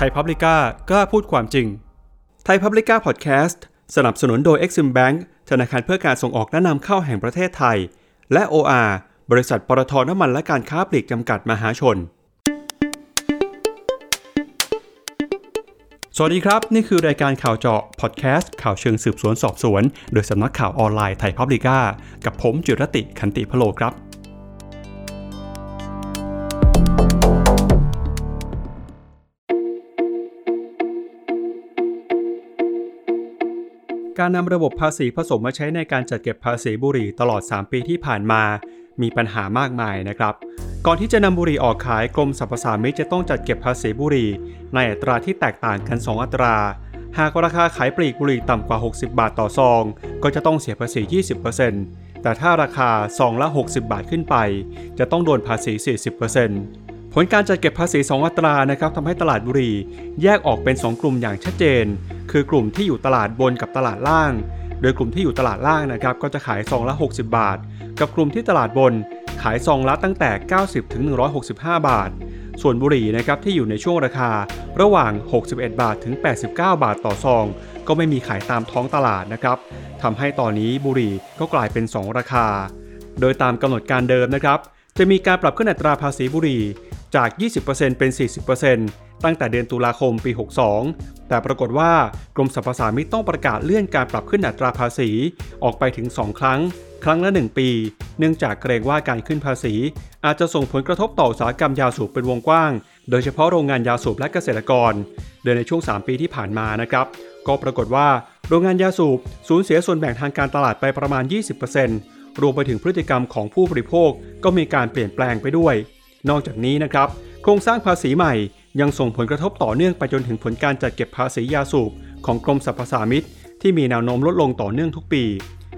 ไทยพับลิก้ากล้าพูดความจริง ไทยพับลิก้าพอดแคสต์สนับสนุนโดย Exim Bank ธนาคารเพื่อการส่งออกและนำเข้าแห่งประเทศไทย และ OR บริษัทปตทน้ำมันและการค้าปลีกจำกัดมหาชน สวัสดีครับ นี่คือรายการข่าวเจาะพอดแคสต์ข่าวเชิงสืบสวนสอบสวน โดยสำนักข่าวออนไลน์ไทยพับลิก้ากับผมจิรติขันติพโลครับ การนำระบบภาษีผสมมาใช้ในการจัดเก็บภาษีบุหรี่ตลอด 3 ปีที่ผ่านมา มีปัญหามากมายนะครับ ก่อนที่จะนำบุหรี่ออกขายกรมสรรพสามิตจะต้องจัดเก็บภาษีบุหรี่ ในอัตราที่แตกต่างกัน 2 อัตรา หากราคาขายปลีกบุหรี่ต่ำกว่า 60 บาทต่อซอง ก็จะต้องเสียภาษี 20%แต่ถ้าราคาซองละ 60 บาทขึ้นไป จะต้องโดนภาษี 40%ผลการจัดเก็บภาษี 2 อัตรานะครับทำให้ตลาดบุหรี่แยกออกเป็น 2 กลุ่มอย่างชัดเจน คือกลุ่มที่อยู่ตลาดบนกับตลาดล่าง โดยกลุ่มที่อยู่ตลาดล่างนะครับก็จะขายซองละ 60 บาท กับกลุ่มที่ตลาดบนขายซองละตั้งแต่ 90ถึง165 บาท ส่วนบุหรี่นะครับที่อยู่ในช่วงราคาระหว่าง 61 บาทถึง 89 บาทต่อซอง ก็ไม่มีขายตามท้องตลาดนะครับทำให้ตอนนี้บุหรี่ก็กลายเป็น 2 ราคา โดยตามกำหนดการเดิมนะครับจะมีการปรับขึ้นอัตราภาษีบุหรี่ จาก 20%เป็น 40%ตั้งแต่เดือนตุลาคมปี 62 แต่ปรากฏว่ากรมสรรพสามิตต้องประกาศเลื่อนการปรับขึ้นอัตราภาษี ออกไปถึง 2 ครั้ง ครั้งละ 1 ปี เนื่องจากเกรงว่าการขึ้นภาษี อาจจะส่งผลกระทบต่ออุตสาหกรรมยาสูบเป็นวงกว้าง โดยเฉพาะโรงงานยาสูบและเกษตรกร โดยในช่วง 3 ปีที่ผ่านมานะครับ ก็ปรากฏว่าโรงงานยาสูบสูญเสียส่วนแบ่งทางการตลาดไปประมาณ 20%รวมไปถึงพฤติกรรมของผู้บริโภคก็มีการเปลี่ยนแปลงไปด้วย นอกจากนี้นะครับโครงสร้างภาษีใหม่ยังส่งผลกระทบต่อเนื่องไปจนถึงผลการจัดเก็บภาษียาสูบของกรมสรรพสามิตที่มีแนวโน้มลดลงต่อเนื่องทุกปี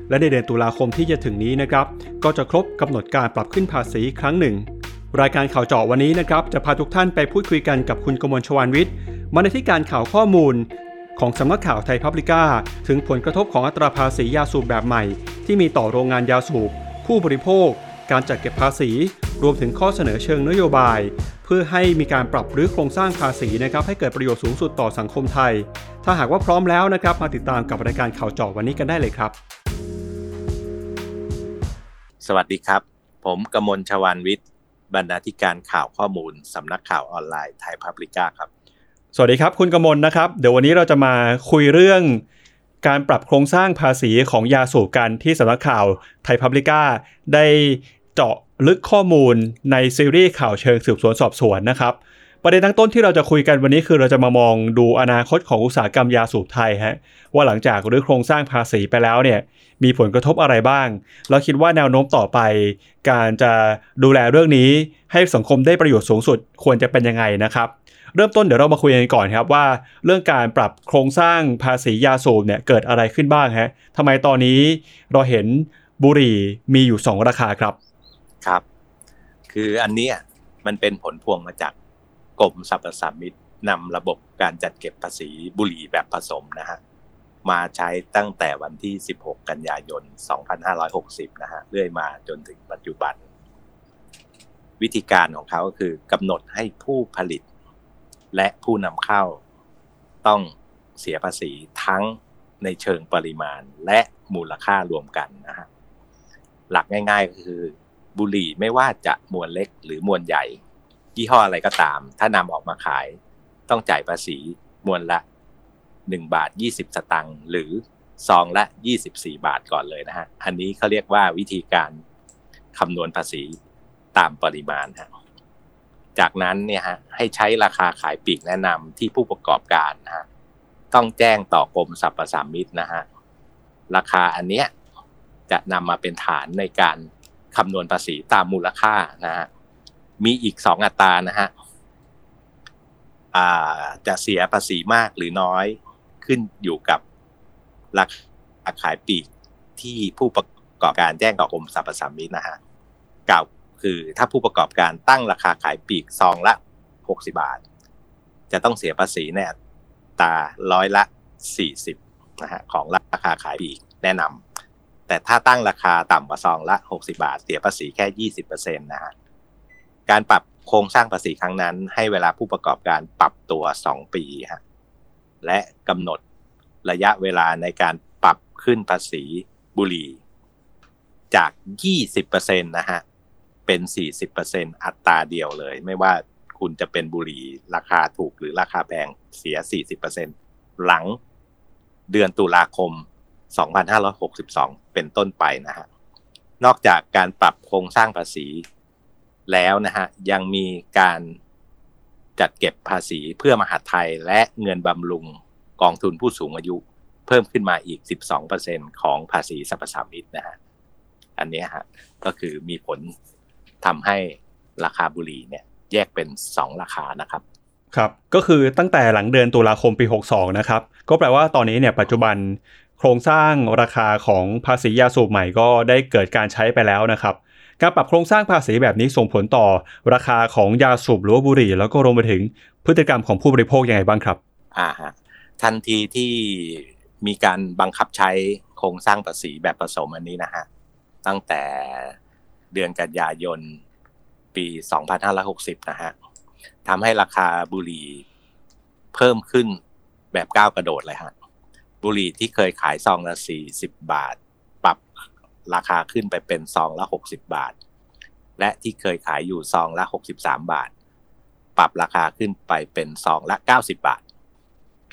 และในเดือนตุลาคมที่จะถึงนี้นะครับ ก็จะครบกำหนดการปรับขึ้นภาษีครั้งหนึ่ง รายการข่าวเจาะวันนี้นะครับ จะพาทุกท่านไปพูดคุยกันกับคุณกมลชวานวิทย์บรรณาธิการข่าวข้อมูล ของสำนักข่าวไทยพับลิก้าถึงผลกระทบของอัตราภาษียาสูบแบบใหม่ ที่มีต่อโรงงานยาสูบ ผู้บริโภค การจัดเก็บภาษี รวมถึงข้อเสนอเชิงนโยบาย เพื่อให้มีการปรับรื้อโครงสร้างภาษีนะครับให้เกิดประโยชน์สูงสุดต่อสังคมไทย ถ้าหากว่าพร้อมแล้วนะครับมาติดตามกับรายการข่าวเจาะวันนี้กันได้เลยครับ สวัสดีครับ ผมกมลชวานวิทย์ บรรณาธิการข่าวข้อมูลสำนักข่าวออนไลน์ไทยพับลิก้าครับสวัสดีครับ คุณกมลนะครับ เดี๋ยววันนี้เราจะมาคุยเรื่องการปรับโครงสร้างภาษีของยาสูบกันที่สำนักข่าวไทยพับลิก้าได้ เจาะลึกข้อมูลในซีรีส์ข่าวเชิงสืบสวนสอบสวนนะครับ ประเด็นตั้งต้นที่เราจะคุยกันวันนี้คือเราจะมามองดูอนาคตของอุตสาหกรรมยาสูบไทยฮะว่าหลังจากรื้อโครงสร้างภาษีไปแล้วเนี่ยมีผลกระทบอะไรบ้าง แล้วคิดว่าแนวโน้มต่อไป การจะดูแลเรื่องนี้ให้สังคมได้ประโยชน์สูงสุดควรจะเป็นยังไงนะครับเริ่มต้นเดี๋ยวเรามาคุยกันก่อนครับว่า เรื่องการปรับโครงสร้างภาษียาสูบเนี่ยเกิดอะไรขึ้นบ้างฮะทำไมตอนนี้เราเห็นบุหรี่มีอยู่ 2 ราคาครับ ครับ คืออันเนี้ยมันเป็นผลพวงมาจากกรมสรรพสามิตนำระบบการจัดเก็บภาษีบุหรี่แบบผสมนะฮะมาใช้ตั้งแต่วันที่ 16 กันยายน 2560 นะฮะเรื่อยมาจนถึงปัจจุบัน วิธีการของเขาก็คือกำหนดให้ผู้ผลิต และผู้นำเข้า ต้องเสียภาษีทั้งในเชิงปริมาณและมูลค่ารวมกันนะฮะหลักง่ายๆก็คือ บุหรี่ไม่ว่าจะมวลเล็กหรือมวลใหญ่ยี่ห้ออะไรก็ตาม ถ้านำออกมาขาย ต้องจ่ายภาษีมวลละ 1 บาท 20 สตังค์หรือซองละ 24 บาทก่อนเลยนะฮะ อันนี้เขาเรียกว่าวิธีการคำนวณภาษีตามปริมาณฮะจากนั้นเนี่ยฮะให้ใช้ราคาขายปลีกแนะนำที่ผู้ประกอบการนะฮะต้องแจ้งต่อกรมสรรพสามิตนะฮะราคาอันเนี้ยจะนำมาเป็นฐานในการ คำนวณภาษีตามมูลค่านะฮะมีอีกสองอัตรานะฮะจะเสียภาษีมากหรือน้อยขึ้นอยู่กับราคาขายปีกที่ผู้ประกอบการแจ้งกับกรมสรรพสามิตนะฮะกล่าวคือถ้าผู้ประกอบการตั้งราคาขายปีกซองละ60บาท จะต้องเสียภาษีในอัตาร้อยละ 40นะฮะของราคาขายปีกแนะนำ แต่ถ้าตั้งราคาต่ำกว่าซองละ 60 บาท เสียภาษีแค่ 20%นะฮะการปรับโครงสร้างภาษีครั้งนั้น ให้เวลาผู้ประกอบการปรับตัว 2 ปีฮะและกำหนดระยะเวลาในการปรับขึ้นภาษีบุหรี่ จาก 20%นะฮะเป็น 40%อัตราเดียวเลย ไม่ว่าคุณจะเป็นบุหรี่ราคาถูกหรือราคาแพงเสีย 40%หลังเดือนตุลาคม 2562 เป็นต้นไปนะฮะนอกจากการปรับโครงสร้างภาษีแล้วนะฮะยังมีการจัดเก็บภาษีเพื่อมหาไทยและเงินบำรุงกองทุนผู้สูงอายุ เพิ่มขึ้นมาอีก 12%ของภาษีสรรพสามิตนะฮะอันนี้ฮะก็คือมีผลทำให้ราคาบุหรี่เนี่ยแยกเป็น 2 ราคานะครับครับ ก็คือตั้งแต่หลังเดือนตุลาคมปี 62 นะครับ ก็แปลว่าตอนนี้เนี่ยปัจจุบัน โครงสร้างราคาของภาษียาสูบใหม่ก็ได้เกิดการใช้ไปแล้วนะครับ การปรับโครงสร้างภาษีแบบนี้ส่งผลต่อราคาของยาสูบหรือบุหรี่ แล้วก็รวมไปถึงพฤติกรรมของผู้บริโภคยังไงบ้างครับ อ่าฮะทันทีที่มีการบังคับใช้โครงสร้างภาษีแบบผสมอันนี้นะฮะตั้งแต่เดือนกันยายนปี 2560 นะฮะทำให้ราคาบุหรี่เพิ่มขึ้นแบบก้าวกระโดดเลยฮะ บุหรี่ที่เคยขายซองละ40บบาท ปรับราคาขึ้นไปเป็นซองละ60บบาท และที่เคยขายอยู่ซองละ63บสามบาท ปรับราคาขึ้นไปเป็นซองละ90บบาท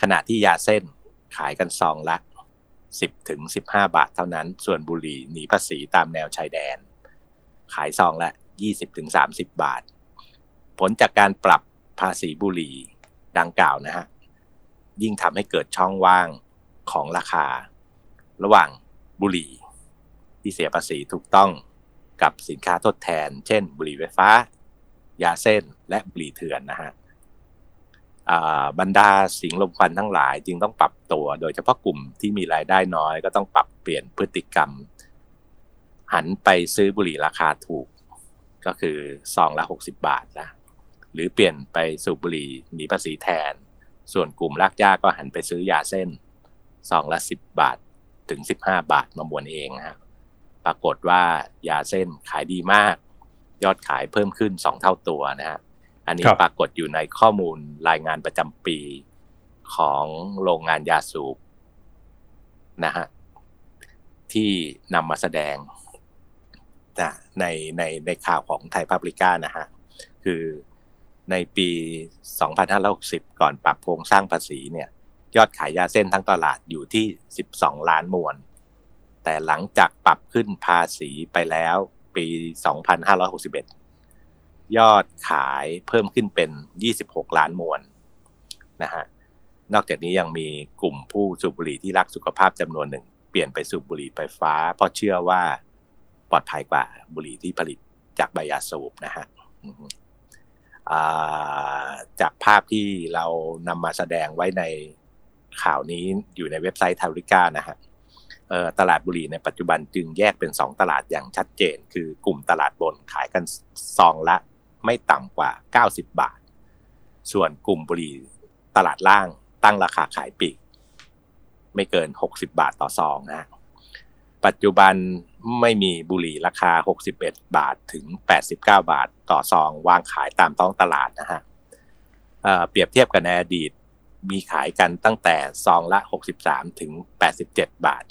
ขณะที่ยาเส้นขายกันซองละ10ถึง15บาทเท่านั้น ส่วนบุหรี่หนีภาษีตามแนวชายแดน ขายซองละ20ถึง30บาท ผลจากการปรับภาษีบุหรี่ดังกล่าวนะฮะยิ่งทำให้เกิดช่องว่าง ของราคา ระหว่างบุหรี่ ที่เสียภาษีถูกต้องกับสินค้าทดแทน เช่น บุหรี่ไฟฟ้า ยาเส้นและบุหรี่เถื่อนนะฮะบรรดาสิงลมควันทั้งหลายจึงต้องปรับตัว โดยเฉพาะกลุ่มที่มีรายได้น้อยก็ต้องปรับเปลี่ยนพฤติกรรม หันไปซื้อบุหรี่ราคาถูก ก็คือซองละ 60 บาทนะหรือเปลี่ยนไปสูบบุหรี่หนีภาษีแทน ส่วนกลุ่มรากหญ้าก็หันไปซื้อยาเส้น ซองละ10บาทถึง15บาทมามวนเองนะปรากฏว่ายาเส้นขายดีมาก ยอดขายเพิ่มขึ้น2เท่าตัวนะฮะอันนี้ปรากฏอยู่ในข้อมูลรายงานประจำปีของโรงงานยาสูบนะฮะที่นำมาแสดงนะในในในข่าวของไทยพับลิก้านะฮะคือในปี 2560 ก่อนปรับโครงสร้างภาษีเนี่ย ยอดขายยาเส้นทั้งตลาดอยู่ที่ 12 ล้านมวน แต่หลังจากปรับขึ้นภาษีไปแล้ว ปี 2561 ยอดขายเพิ่มขึ้นเป็น 26 ล้านมวนนะฮะ นอกจากนี้ยังมีกลุ่มผู้สูบบุหรี่ที่รักสุขภาพจำนวนหนึ่ง เปลี่ยนไปสูบบุหรี่ไฟฟ้า เพราะเชื่อว่าปลอดภัยกว่าบุหรี่ที่ผลิตจากใบยาสูบนะฮะจากภาพที่เรานำมาแสดงไว้ใน ข่าวนี้อยู่ในเว็บไซต์ทาริก้านะฮะตลาดบุหรี่ในปัจจุบันจึงแยกเป็น 2 ตลาดอย่างชัดเจน คือกลุ่มตลาดบนขายกันซองละไม่ต่ำกว่า 90 บาท ส่วนกลุ่มบุหรี่ตลาดล่างตั้งราคาขายปีก ไม่เกิน 60 บาทต่อซองนะปัจจุบันไม่มีบุหรี่ราคา 61 บาทถึง 89 บาทต่อซอง วางขายตามท้องตลาดนะฮะเปรียบเทียบกับในอดีต มีขายกันตั้งแต่ซองละ 63 ถึง 87 บาท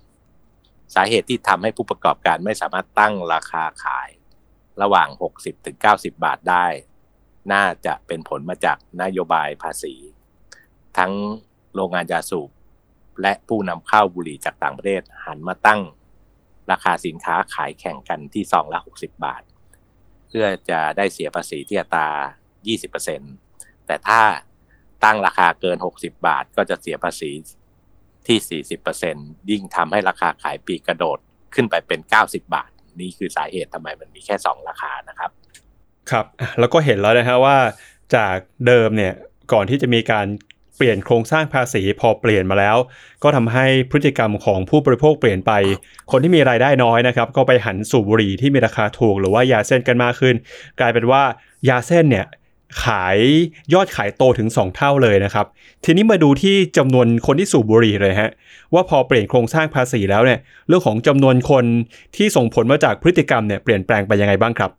สาเหตุที่ทำให้ผู้ประกอบการไม่สามารถตั้งราคาขายระหว่าง 60 ถึง 90 บาทได้ น่าจะเป็นผลมาจากนโยบายภาษี ทั้งโรงงานยาสูบ และผู้นำเข้าบุหรี่จากต่างประเทศหันมาตั้งราคาสินค้าขายแข่งกันที่ซองละ 60 บาท เพื่อจะได้เสียภาษีที่อัตรา 20%แต่ถ้า ตั้งราคาเกิน 60 บาท ก็จะเสียภาษีที่ 40%ยิ่งทำให้ราคาขายปีกระโดดขึ้นไปเป็น 90 บาท นี่คือสาเหตุทำไมมันมีแค่ 2 ราคานะครับ ครับ แล้วก็เห็นแล้วนะฮะว่าจากเดิมเนี่ยก่อนที่จะมีการเปลี่ยนโครงสร้างภาษีพอเปลี่ยนมาแล้ว ก็ทำให้พฤติกรรมของผู้บริโภคเปลี่ยนไป คนที่มีรายได้น้อยนะครับก็ไปหันสูบบุหรี่ที่มีราคาถูก หรือว่ายาเส้นกันมากขึ้น กลายเป็นว่ายาเส้นเนี่ย ขายยอดขายโตถึง 2 เท่าเลยนะครับ ทีนี้มาดูที่จำนวนคนที่สูบบุหรี่เลยฮะว่าพอเปลี่ยนโครงสร้างภาษีแล้วเนี่ยเรื่องของจำนวนคนที่ส่งผลมาจากพฤติกรรมเนี่ยเปลี่ยนแปลงไปยังไงบ้างครับ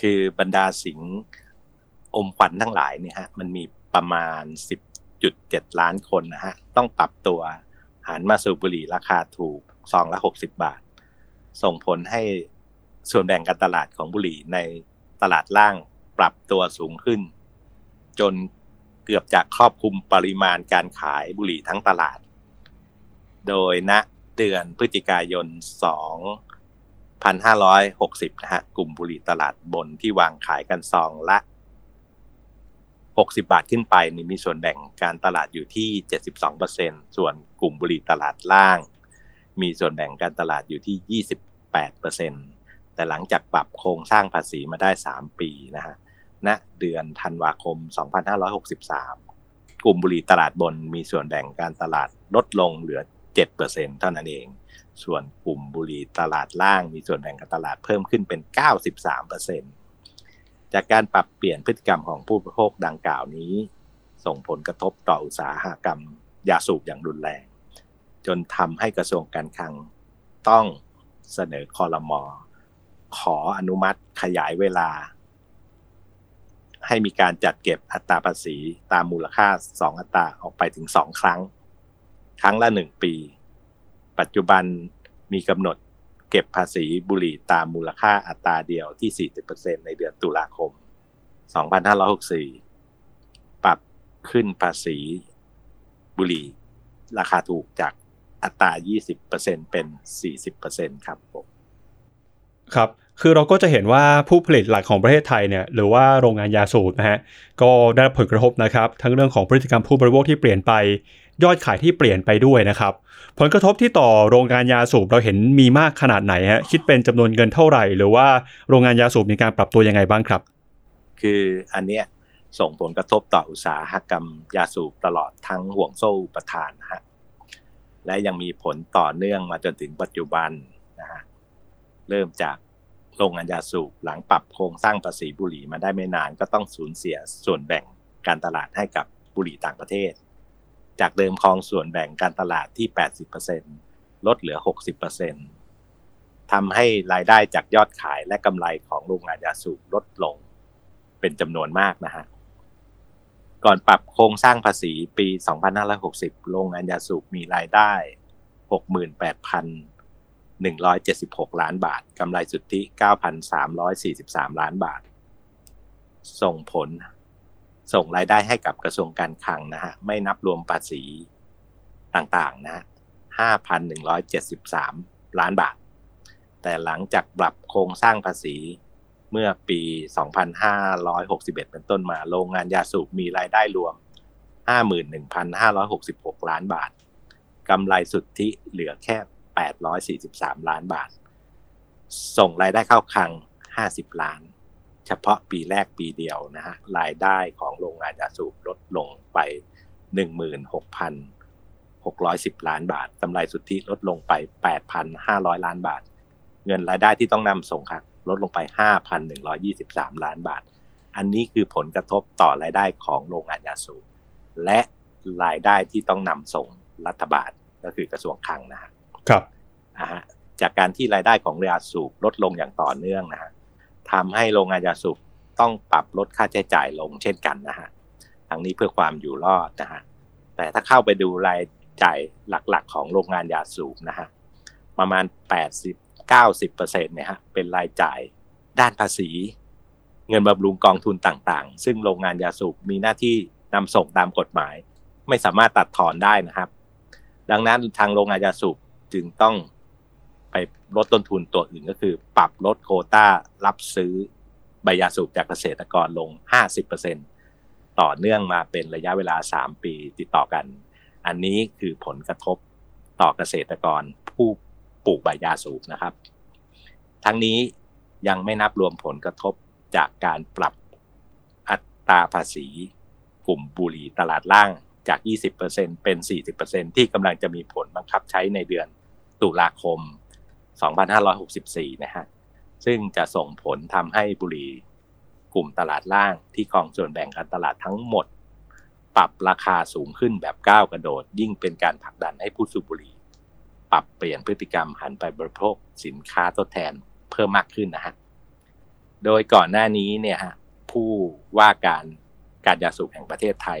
คือบรรดาสิงอมควันทั้งหลายเนี่ยฮะมันมีประมาณ 10.7 ล้านคนนะฮะต้องปรับตัวหันมาสูบบุหรี่ราคาถูกซองละ60 บาท ส่งผลให้ส่วนแบ่งการตลาดของบุหรี่ในตลาดล่าง ปรับตัวสูงขึ้น จนเกือบจะครอบคลุมปริมาณการขายบุหรี่ทั้งตลาด โดยณเดือนพฤศจิกายน 2560 นะฮะ กลุ่มบุหรี่ตลาดบนที่วางขายกันซองละ 60 บาทขึ้นไปนี่มีส่วนแบ่งการตลาดอยู่ที่ 72%ส่วนกลุ่มบุหรี่ตลาดล่าง มีส่วนแบ่งการตลาดอยู่ที่ 28%แต่หลังจากปรับโครงสร้างภาษีมาได้ 3 ปีนะฮะ ณเดือนธันวาคม 2563 กลุ่มบุหรี่ตลาดบนมีส่วนแบ่งการตลาดลดลงเหลือ 7%เท่านั้นเอง ส่วนกลุ่มบุหรี่ตลาดล่างมีส่วนแบ่งการตลาดเพิ่มขึ้นเป็น 93%จากการปรับเปลี่ยนพฤติกรรมของผู้บริโภคดังกล่าวนี้ ส่งผลกระทบต่ออุตสาหกรรมยาสูบอย่างรุนแรง จนทำให้กระทรวงการคลังต้องเสนอคอรมอขออนุมัติขยายเวลา ให้มีการจัดเก็บอัตราภาษีตามมูลค่า 2 อัตราออกไปถึง 2 ครั้ง ครั้งละ 1 ปี ปัจจุบันมีกำหนดเก็บภาษีบุหรี่ตามมูลค่าอัตราเดียวที่ 40%ในเดือนตุลาคม 2564 ปรับขึ้นภาษีบุหรี่ ราคาถูกจากอัตรา 20%เป็น 40%ครับผม ครับ คือเราก็จะเห็นว่าผู้ผลิตหลักของประเทศไทยเนี่ยหรือว่าโรงงานยาสูบนะฮะก็ได้รับผลกระทบนะครับทั้งเรื่องของพฤติกรรมผู้บริโภคที่เปลี่ยนไป ยอดขายที่เปลี่ยนไปด้วยนะครับผลกระทบที่ต่อโรงงานยาสูบเราเห็นมีมากขนาดไหนฮะคิดเป็นจำนวนเงินเท่าไหร่ หรือว่าโรงงานยาสูบมีการปรับตัวยังไงบ้างครับ คืออันเนี้ยส่งผลกระทบต่ออุตสาหกรรมยาสูบตลอดทั้งห่วงโซ่อุปทานฮะและยังมีผลต่อเนื่องมาจนถึงปัจจุบันนะฮะเริ่มจาก โรงงานยาสูบหลังปรับโครงสร้างภาษีบุหรี่มาได้ไม่นานก็ต้องสูญเสียส่วนแบ่งการตลาดให้กับบุหรี่ต่างประเทศ จากเดิมครองส่วนแบ่งการตลาดที่ 80%ลดเหลือ 60%ทำให้รายได้จากยอดขายและกำไรของโรงงานยาสูบลดลง เป็นจำนวนมากนะฮะก่อนปรับโครงสร้างภาษีปี 2560 โรงงานยาสูบมีรายได้ 68,000 176 ล้านบาทกำไรสุทธิ 9,343 ล้านบาท ส่งผล ส่งรายได้ให้กับกระทรวงการคลังนะฮะไม่นับรวมภาษีต่างๆนะฮะ5,173 ล้านบาท แต่หลังจากปรับโครงสร้างภาษีเมื่อปี 2561 เป็นต้นมา โรงงานยาสูบมีรายได้รวม 51,566 ล้านบาท กำไรสุทธิเหลือแค่ 843 ล้านบาท ส่งรายได้เข้าคลัง 50 ล้าน เฉพาะปีแรกปีเดียวนะฮะรายได้ของโรงงานยาสูบลดลงไป 16,610 ล้านบาทกำไรสุทธิลดลงไป 8,500 ล้านบาท เงินรายได้ที่ต้องนำส่งครับลดลงไป 5,123 ล้านบาท อันนี้คือผลกระทบต่อรายได้ของโรงงานยาสูบและรายได้ที่ต้องนำส่งรัฐบาลก็คือกระทรวงคลังนะฮะ ครับนะฮะจากการที่รายได้ของยาสูบลดลงอย่างต่อเนื่องนะฮะทำให้โรงงานยาสูบต้องปรับลดค่าใช้จ่ายลงเช่นกันนะฮะทั้งนี้เพื่อความอยู่รอดนะฮะแต่ถ้าเข้าไปดูรายจ่ายหลักๆ ของโรงงานยาสูบนะฮะประมาณ 80-90%เนี่ยฮะเป็นรายจ่ายด้านภาษี เงินบำรุงกองทุนต่างๆ ซึ่งโรงงานยาสูบมีหน้าที่นำส่งตามกฎหมาย ไม่สามารถตัดถอนได้นะครับ ดังนั้นทางโรงงานยาสูบ จึงต้องไปลดต้นทุนตัวอื่นก็คือ ปรับลดโควต้ารับซื้อใบยาสูบจากเกษตรกรลง 50%ต่อเนื่องมาเป็นระยะเวลา 3 ปีติดต่อกัน อันนี้คือผลกระทบต่อเกษตรกรผู้ปลูกใบยาสูบนะครับ ทั้งนี้ยังไม่นับรวมผลกระทบจากการปรับอัตราภาษีกลุ่มบุหรี่ตลาดล่างจาก 20%เป็น 40%ที่กำลังจะมีผลบังคับใช้ในเดือน ตุลาคม 2564 นะฮะ ซึ่งจะส่งผลทำให้บุรีกลุ่มตลาดล่างที่ครองส่วนแบ่งการตลาดทั้งหมด ปรับราคาสูงขึ้นแบบก้าวกระโดด ยิ่งเป็นการผลักดันให้ผู้สูบบุหรี่ปรับเปลี่ยนพฤติกรรมหันไปบริโภคสินค้าทดแทนเพิ่มมากขึ้นนะฮะ โดยก่อนหน้านี้เนี่ยฮะผู้ว่าการการยาสูบแห่งประเทศไทย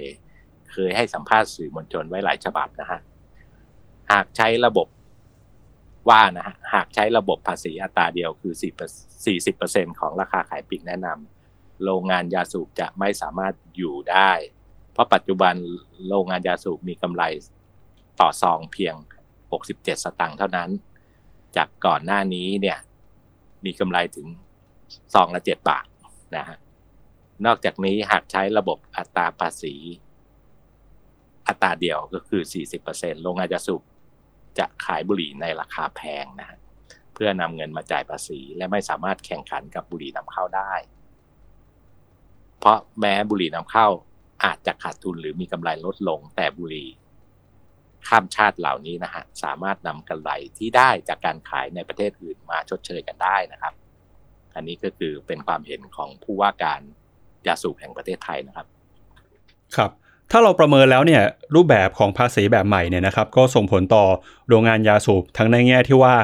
เคยให้สัมภาษณ์สื่อมวลชนไว้หลายฉบับนะฮะ หากใช้ระบบ ว่านะฮะหากใช้ระบบภาษีอัตราเดียวคือ 40%ของราคาขายปลีกแนะนำโรงงานยาสูบจะไม่สามารถอยู่ได้ เพราะปัจจุบันโรงงานยาสูบมีกำไรต่อซองเพียง 67 สตางค์เท่านั้น จากก่อนหน้านี้เนี่ยมีกำไรถึงซองละ 7 บาทนะฮะนอกจากนี้หากใช้ระบบอัตราภาษี อัตราเดียวก็คือ 40%โรงงานยาสูบ จะขายบุหรี่ในราคาแพงนะฮะเพื่อนำเงินมาจ่ายภาษี และไม่สามารถแข่งขันกับบุหรี่นำเข้าได้ เพราะแม้บุหรี่นำเข้าอาจจะขาดทุนหรือมีกำไรลดลง แต่บุหรี่ข้ามชาติเหล่านี้นะฮะสามารถนำกำไรที่ได้จากการขายในประเทศอื่นมาชดเชยกันได้นะครับ อันนี้ก็คือเป็นความเห็นของผู้ว่าการยาสูบแห่งประเทศไทยนะครับ ครับ ถ้าเราประเมินแล้วเนี่ยรูปแบบของภาษีแบบใหม่เนี่ยนะครับก็ส่งผลต่อโรงงานยาสูบทั้งในแง่ที่ว่า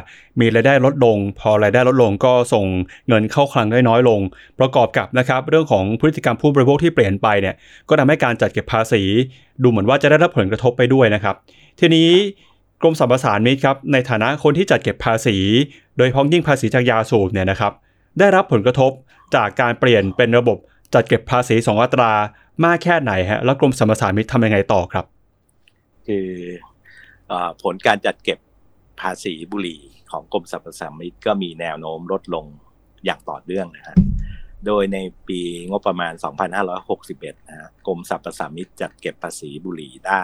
มีรายได้ลดลง พอรายได้ลดลงก็ส่งเงินเข้าคลังได้น้อยลง ประกอบกับนะครับเรื่องของพฤติกรรมผู้บริโภคที่เปลี่ยนไปเนี่ยก็ทำให้การจัดเก็บภาษี ดูเหมือนว่าจะได้รับผลกระทบไปด้วยนะครับทีนี้กรมสรรพสามิตครับในฐานะคนที่จัดเก็บภาษี โดยพ้องยิ่งภาษีจากยาสูบเนี่ยนะครับได้รับผลกระทบจากการเปลี่ยนเป็นระบบจัดเก็บภาษี 2 อัตรา มากแค่ไหนฮะแล้วกรมสรรพสามิตทำยังไงต่อครับ คืออผลการจัดเก็บภาษีบุหรี่ของกรมสรรพสามิตก็มีแนวโน้มลดลงอย่างต่อเนื่องนะฮะโดยในปีงบประมาณ 2561 นะฮะกรมสรรพสามิตจัดเก็บภาษีบุหรี่ได้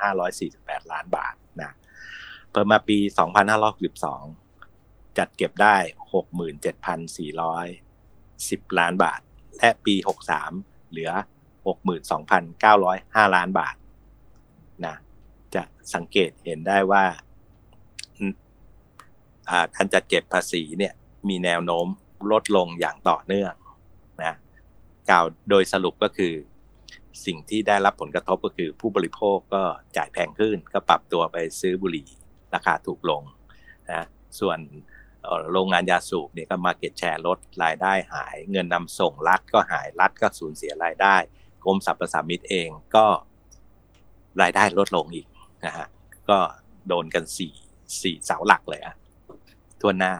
68,548 ล้านบาทนะเพิ่มมาปี 2562 จัดเก็บได้ 67,410 ล้านบาท และปี 63 เหลือ 62,905 ล้านบาทนะจะสังเกตเห็นได้ว่าการจัดเก็บภาษีเนี่ยมีแนวโน้มลดลงอย่างต่อเนื่องนะกล่าวโดยสรุปก็คือ สิ่งที่ได้รับผลกระทบก็คือผู้บริโภคก็จ่ายแพงขึ้น ก็ปรับตัวไปซื้อบุหรี่ราคาถูกลงนะส่วน โรงงานยาสูบเนี่ยก็มาเก็ตแชร์ลดรายได้หาย เงินนำส่งรัฐก็หายรัฐก็สูญเสียรายได้ กรมสรรพสามิตเองก็รายได้ลดลงอีกนะฮะก็โดนกันสี่สี่เสาหลักเลยอะทั่วหน้า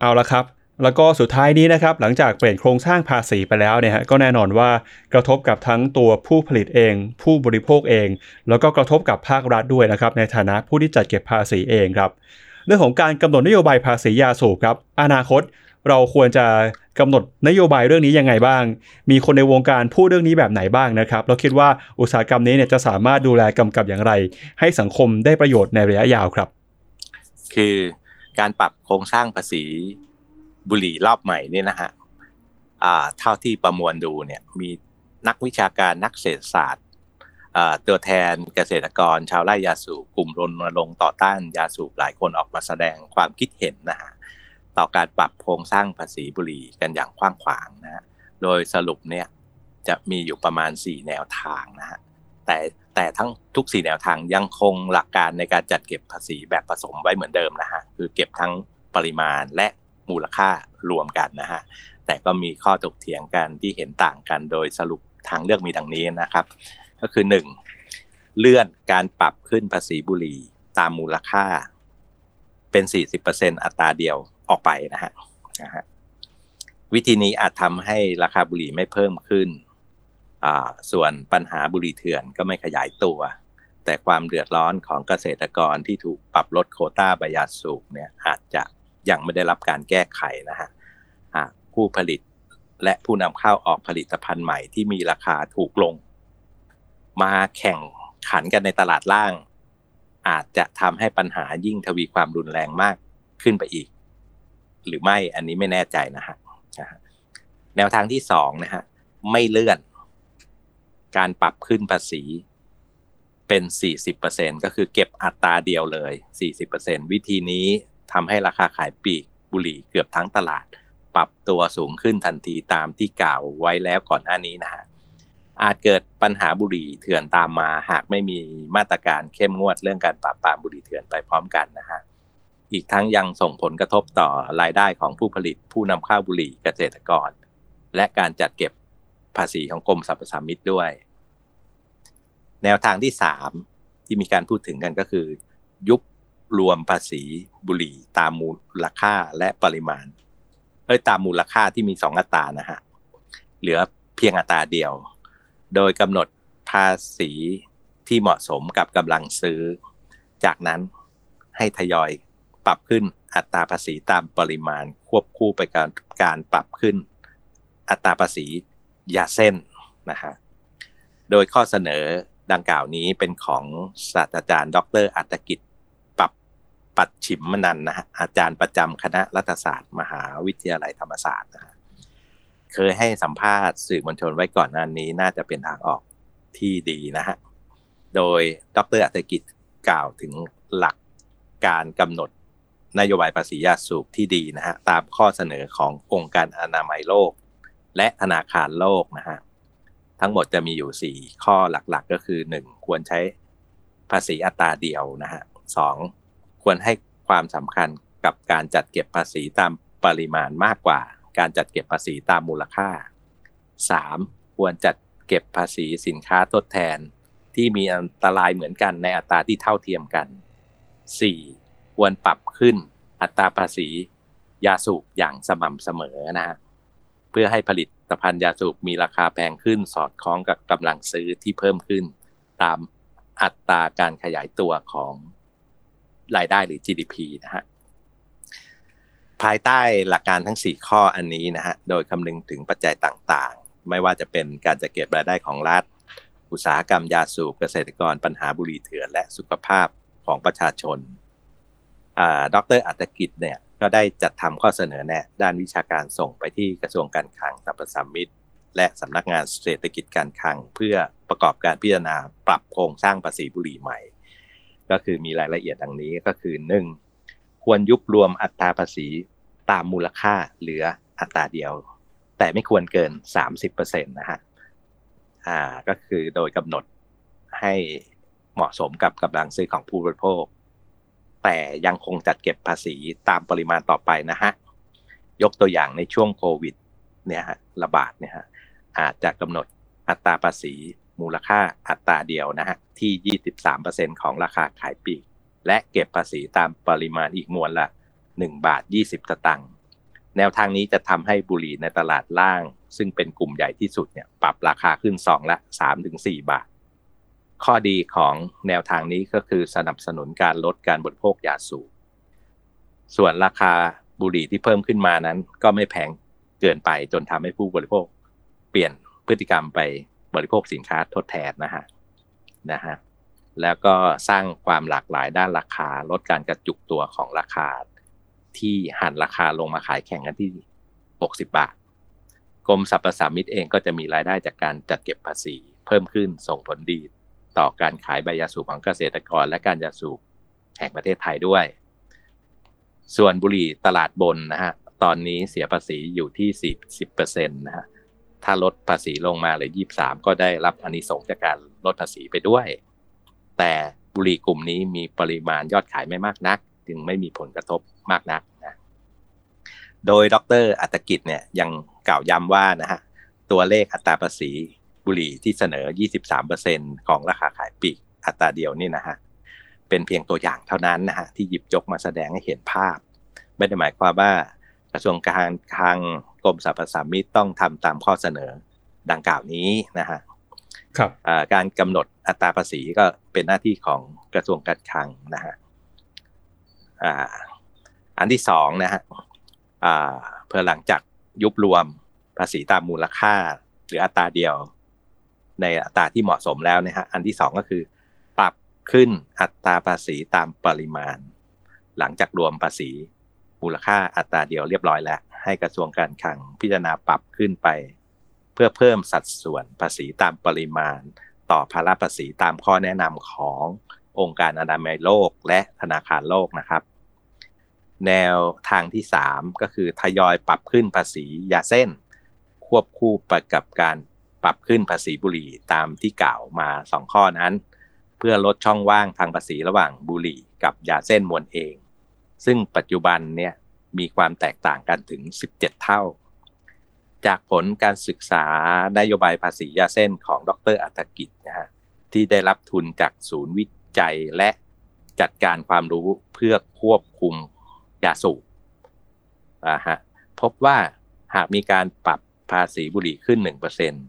เอาละครับ แล้วก็สุดท้ายนี้นะครับ หลังจากเปลี่ยนโครงสร้างภาษีไปแล้วเนี่ยฮะก็แน่นอนว่ากระทบกับทั้งตัวผู้ผลิตเอง ผู้บริโภคเอง แล้วก็กระทบกับภาครัฐด้วยนะครับ ในฐานะผู้ที่จัดเก็บภาษีเองครับ เรื่องของการกำหนดนโยบายภาษียาสูบครับ อนาคตเราควรจะกำหนดนโยบายเรื่องนี้ยังไงบ้าง มีคนในวงการพูดเรื่องนี้แบบไหนบ้างนะครับ เราคิดว่าอุตสาหกรรมนี้เนี่ยจะสามารถดูแลกำกับอย่างไร ให้สังคมได้ประโยชน์ในระยะยาวครับ คือการปรับโครงสร้างภาษีบุหรี่รอบใหม่นี่นะฮะเท่าที่ประมวลดูเนี่ยมีนักวิชาการนักเศรษฐศาสตร์ ตัวแทนเกษตรกรชาวไร่ยาสูบกลุ่มรณรงค์ต่อต้านยาสูบหลายคนออกมาแสดงความคิดเห็นนะฮะต่อการปรับโครงสร้างภาษีบุหรี่กันอย่างกว้างขวางนะฮะโดยสรุปเนี่ยจะมีอยู่ประมาณ 4 แนวทางนะฮะแต่แต่ทั้งทุก 4 แนวทางยังคงหลักการในการจัดเก็บภาษีแบบผสมไว้เหมือนเดิมนะฮะคือเก็บทั้งปริมาณและมูลค่ารวมกันนะฮะแต่ก็มีข้อถกเถียงกันที่เห็นต่างกันโดยสรุปทางเลือกมีดังนี้นะครับ ก็คือ 1. เลื่อนการปรับขึ้นภาษีบุหรี่ตามมูลค่า เป็น40%อัตราเดียวออกไปนะฮะนะฮะวิธีนี้อาจทำให้ราคาบุหรี่ไม่เพิ่มขึ้น ส่วนปัญหาบุหรี่เถื่อนก็ไม่ขยายตัว แต่ความเดือดร้อนของเกษตรกรที่ถูกปรับลดโคต้าใบยาสูบเนี่ยอาจจะยังไม่ได้รับการแก้ไขนะฮะผู้ผลิตและผู้นำเข้าออกผลิตภัณฑ์ใหม่ที่มีราคาถูกลง มาแข่งขันกันในตลาดล่าง อาจจะทำให้ปัญหายิ่งทวีความรุนแรงมากขึ้นไปอีก หรือไม่อันนี้ไม่แน่ใจนะฮะแนวทางที่สองนะฮะไม่เลื่อน การปรับขึ้นภาษีเป็น 40%ก็คือเก็บอัตราเดียวเลย 40%วิธีนี้ทำให้ราคาขายปีกบุหรี่เกือบทั้งตลาด ปรับตัวสูงขึ้นทันทีตามที่กล่าวไว้แล้วก่อนหน้านี้นะฮะ อาจเกิดปัญหาบุหรี่เถื่อนตามมา หากไม่มีมาตรการเข้มงวดเรื่องการปราบปรามบุหรี่เถื่อนไปพร้อมกันนะฮะอีกทั้งยังส่งผลกระทบต่อรายได้ของผู้ผลิตผู้นำเข้าบุหรี่เกษตรกร และการจัดเก็บภาษีของกรมสรรพสามิตด้วย แนวทางที่สามที่มีการพูดถึงกันก็คือ ยุบรวมภาษีบุหรี่ตามมูลค่าและปริมาณเอ้ยตามมูลค่าที่มีสองอัตรานะฮะเหลือเพียงอัตราเดียว โดยกำหนดภาษีที่เหมาะสมกับกำลังซื้อ จากนั้นให้ทยอยปรับขึ้นอัตราภาษีตามปริมาณควบคู่ไปกับการปรับขึ้น อัตราภาษียาเส้นนะฮะโดยข้อเสนอดังกล่าวนี้เป็นของศาสตราจารย์ ดร อัตกิจปรับปัดฉิมมนันนะฮะอาจารย์ประจำคณะรัฐศาสตร์ มหาวิทยาลัยธรรมศาสตร์นะฮะ เคยให้สัมภาษณ์สื่อมวลชนไว้ก่อนหน้านี้น่าจะเป็นทางออกที่ดีนะฮะ โดยดรอัตกิจกล่าวถึงหลักการกำหนดนโยบายภาษียาสูบที่ดีนะฮะ ตามข้อเสนอขององค์การอนามัยโลก และธนาคารโลกนะฮะ ทั้งหมดจะมีอยู่ 4 ข้อหลักๆ ก็คือ 1. ควรใช้ภาษีอัตราเดียวนะฮะสควรให้ความสำคัญกับการจัดเก็บภาษีตามปริมาณมากกว่า การจัดเก็บภาษีตามมูลค่า 3. ควรจัดเก็บภาษีสินค้าทดแทน ที่มีอันตรายเหมือนกันในอัตราที่เท่าเทียมกัน 4. ควรปรับขึ้นอัตราภาษียาสูบอย่างสม่ำเสมอนะฮะเพื่อให้ผลิตภัณฑ์ยาสูบมีราคาแพงขึ้น สอดคล้องกับกำลังซื้อที่เพิ่มขึ้น ตามอัตราการขยายตัวของรายได้หรือ GDP นะฮะ ภายใต้หลักการทั้ง 4 ข้ออันนี้นะฮะโดยคำนึงถึงปัจจัยต่างๆ ไม่ว่าจะเป็นการจัดเก็บรายได้ของรัฐ อุตสาหกรรมยาสูบเกษตรกรปัญหาบุหรี่เถื่อนและสุขภาพของประชาชนดรอัตกิจเนี่ยก็ได้จัดทำข้อเสนอแนะด้านวิชาการส่งไปที่กระทรวงการคลังสรรพสามิตและสำนักงานเศรษฐกิจการคลัง เพื่อประกอบการพิจารณาปรับโครงสร้างภาษีบุหรี่ใหม่ ก็คือมีรายละเอียดดังนี้ก็คือ 1. ควรยุบรวมอัตราภาษี ตามมูลค่าเหลืออัตราเดียว แต่ไม่ควรเกิน 30%นะฮะอ่าก็คือโดยกำหนดให้เหมาะสมกับกำลังซื้อของผู้บริโภค แต่ยังคงจัดเก็บภาษีตามปริมาณต่อไปนะฮะยกตัวอย่างในช่วงโควิดเนี่ยฮะระบาดเนี่ยฮะอาจจะกำหนดอัตราภาษีมูลค่าอัตราเดียวนะฮะที่ 23%ของราคาขายปลีกและเก็บภาษีตามปริมาณอีกมวลละ 1 บาท 20สตางค์แนวทางนี้จะทำให้บุหรี่ในตลาดล่าง ซึ่งเป็นกลุ่มใหญ่ที่สุดเนี่ยปรับราคาขึ้นซองละ 3-4 บาท ข้อดีของแนวทางนี้ก็คือสนับสนุนการลดการบริโภคยาสูบส่วนราคาบุหรี่ที่เพิ่มขึ้นมานั้น ก็ไม่แพงเกินไปจนทำให้ผู้บริโภค เปลี่ยนพฤติกรรมไปบริโภคสินค้าทดแทนนะฮะนะฮะแล้วก็สร้างความหลากหลายด้านราคา ลดการกระจุกตัวของราคา ที่หันราคาลงมาขายแข่งกันที่ 60 บาท กรมสรรพสามิตเองก็จะมีรายได้จากการจัดเก็บภาษี เพิ่มขึ้นส่งผลดี ต่อการขายใบยาสูบของเกษตรกร และการยาสูบแห่งประเทศไทยด้วย ส่วนบุหรี่ตลาดบนนะฮะตอนนี้เสียภาษีอยู่ที่ 40%นะฮะถ้าลดภาษีลงมาเหลือ 23 ก็ได้รับอนิสงส์จากการลดภาษีไปด้วย แต่บุหรี่กลุ่มนี้มีปริมาณยอดขายไม่มากนัก จึงไม่มีผลกระทบ มากนักนะโดยดรอัตกิจเนี่ยยังกล่าวย้ำว่านะฮะตัวเลขอัตราภาษีบุหรี่ที่เสนอ 23%ของราคาขายปลีกอัตราเดียวนี่นะฮะเป็นเพียงตัวอย่างเท่านั้นนะฮะที่หยิบยกมาแสดงให้เห็นภาพ ไม่ได้หมายความว่ากระทรวงการคลังกรมสรรพสามิตต้องทำตามข้อเสนอดังกล่าวนี้นะฮะครับการกำหนดอัตราภาษีก็เป็นหน้าที่ของกระทรวงการคลังนะฮะ อันที่สองนะฮะเพื่อหลังจากยุบรวมภาษีตามมูลค่า หรืออัตราเดียว ในอัตราที่เหมาะสมแล้วนะฮะอันที่สองก็คือ ปรับขึ้นอัตราภาษีตามปริมาณ หลังจากรวมภาษีมูลค่าอัตราเดียวเรียบร้อยแล้ว ให้กระทรวงการคลังพิจารณาปรับขึ้นไป เพื่อเพิ่มสัดส่วนภาษีตามปริมาณ ต่อภาระภาษีตามข้อแนะนำขององค์การอนามัยโลกและธนาคารโลกนะครับ แนวทางที่ 3 ก็คือทยอยปรับขึ้นภาษียาเส้น ควบคู่ไปกับการปรับขึ้นภาษีบุหรี่ตามที่กล่าวมา 2 ข้อนั้น เพื่อลดช่องว่างทางภาษีระหว่างบุหรี่กับยาเส้นมวลเอง ซึ่งปัจจุบันเนี่ยมีความแตกต่างกันถึง 17 เท่า จากผลการศึกษานโยบายภาษียาเส้นของดรอัตกิจนะฮะที่ได้รับทุนจากศูนย์วิจัยและจัดการความรู้เพื่อควบคุม ยาสูบนะฮะพบว่าหากมีการปรับภาษีบุหรี่ขึ้น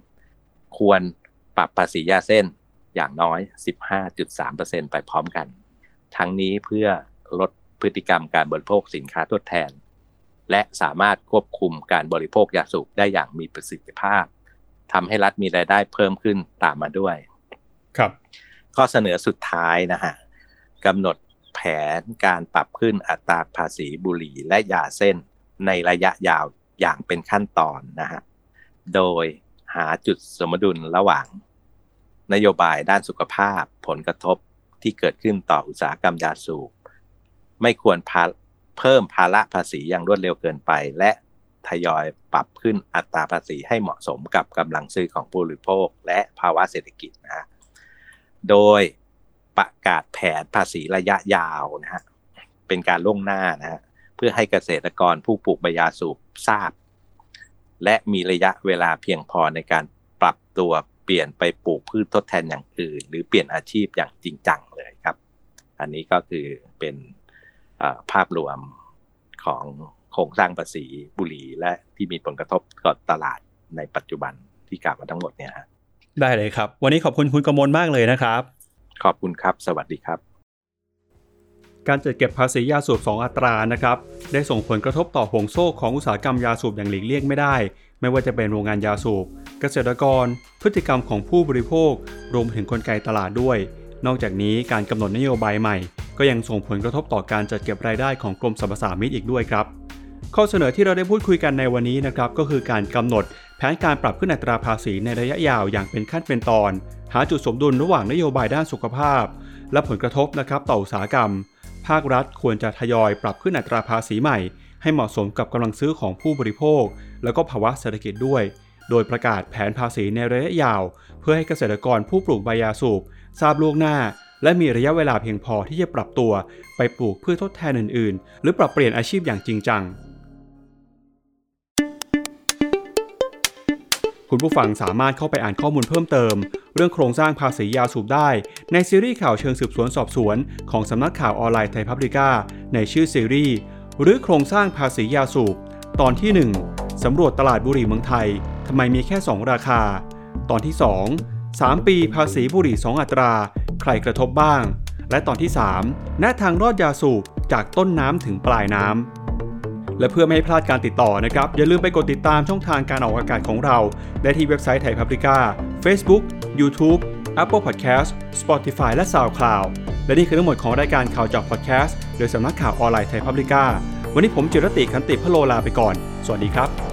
1%ควรปรับภาษียาเส้นอย่างน้อย 15.3%ไปพร้อมกัน ทั้งนี้เพื่อลดพฤติกรรมการบริโภคสินค้าทดแทน และสามารถควบคุมการบริโภคยาสูบได้อย่างมีประสิทธิภาพทำให้รัฐมีรายได้เพิ่มขึ้นตามมาด้วย ครับ ข้อเสนอสุดท้ายนะฮะกำหนด แผนการปรับขึ้นอัตราภาษีบุหรี่และยาเส้นในระยะยาวอย่างเป็นขั้นตอนนะฮะ โดยหาจุดสมดุลระหว่าง นโยบายด้านสุขภาพผลกระทบที่เกิดขึ้นต่ออุตสาหกรรมยาสูบ ไม่ควรเพิ่มภาระภาษีอย่างรวดเร็วเกินไป และทยอยปรับขึ้นอัตราภาษีให้เหมาะสมกับกำลังซื้อของผู้บริโภค และภาวะเศรษฐกิจนะฮะโดย ประกาศแผนภาษีระยะยาวนะฮะเป็นการล่วงหน้านะฮะเพื่อให้เกษตรกรผู้ปลูกใบยาสูบทราบ และมีระยะเวลาเพียงพอในการปรับตัวเปลี่ยนไปปลูกพืชทดแทนอย่างอื่น หรือเปลี่ยนอาชีพอย่างจริงจังเลยครับ อันนี้ก็คือเป็นภาพรวมของโครงสร้างภาษีบุหรี่และที่มีผลกระทบต่อตลาดในปัจจุบันที่กล่าวมาทั้งหมดเนี่ยฮะได้เลยครับ วันนี้ขอบคุณคุณกมลมากเลยนะครับ ขอบคุณครับ สวัสดีครับ การจัดเก็บภาษียาสูบ 2 อัตรานะครับ ได้ส่งผลกระทบต่อห่วงโซ่ของอุตสาหกรรมยาสูบอย่างหลีกเลี่ยงไม่ได้ ไม่ว่าจะเป็นโรงงานยาสูบ เกษตรกร พฤติกรรมของผู้บริโภค รวมถึงกลไกตลาดด้วย นอกจากนี้การกำหนดนโยบายใหม่ ก็ยังส่งผลกระทบต่อการจัดเก็บรายได้ของกรมสรรพสามิตอีกด้วยครับข้อเสนอที่เราได้พูดคุยกันในวันนี้นะครับก็คือการกำหนดแผนการปรับขึ้นอัตราภาษีในระยะยาวอย่างเป็นขั้นเป็นตอน หาจุดสมดุลระหว่างนโยบายด้านสุขภาพ และผลกระทบนะครับต่ออุตสาหกรรม ภาครัฐควรจะทยอยปรับขึ้นอัตราภาษีใหม่ ให้เหมาะสมกับกำลังซื้อของผู้บริโภค แล้วก็ภาวะเศรษฐกิจด้วย โดยประกาศแผนภาษีในระยะยาว เพื่อให้เกษตรกรผู้ปลูกใบยาสูบทราบล่วงหน้า และมีระยะเวลาเพียงพอที่จะปรับตัว ไปปลูกเพืชทดแทนอื่น ๆ หรือปรับเปลี่ยนอาชีพอย่างจริงจังคุณผู้ฟังสามารถเข้าไปอ่านข้อมูลเพิ่มเติม เรื่องโครงสร้างภาษียาสูบได้ ในซีรีส์ข่าวเชิงสืบสวนสอบสวน ของสำนักข่าวออนไลน์ไทยพับลิก้าในชื่อซีรีส์หรือโครงสร้างภาษียาสูบ ตอนที่ 1 สำรวจตลาดบุหรี่เมืองไทยทำไมมีแค่ 2 ราคา ตอนที่ 2 3 ปีภาษีบุหรี่ 2 อัตรา ใครกระทบบ้าง และตอนที่3แนะทางรอดยาสูบจากต้นน้ำถึงปลายน้ำ และเพื่อไม่ให้พลาดการติดต่อนะครับ อย่าลืมไปกดติดตามช่องทางการออกอากาศของเรา ได้ที่เว็บไซต์ไทยพับลิก้า Facebook YouTube Apple Podcast Spotify และ SoundCloud และนี่คือทั้งหมดของรายการข่าวจากพอดแคสต์โดยสำนักข่าวออนไลน์ไทยพับลิก้าวันนี้ผมจิรติคันติพะโลลาไปก่อน สวัสดีครับ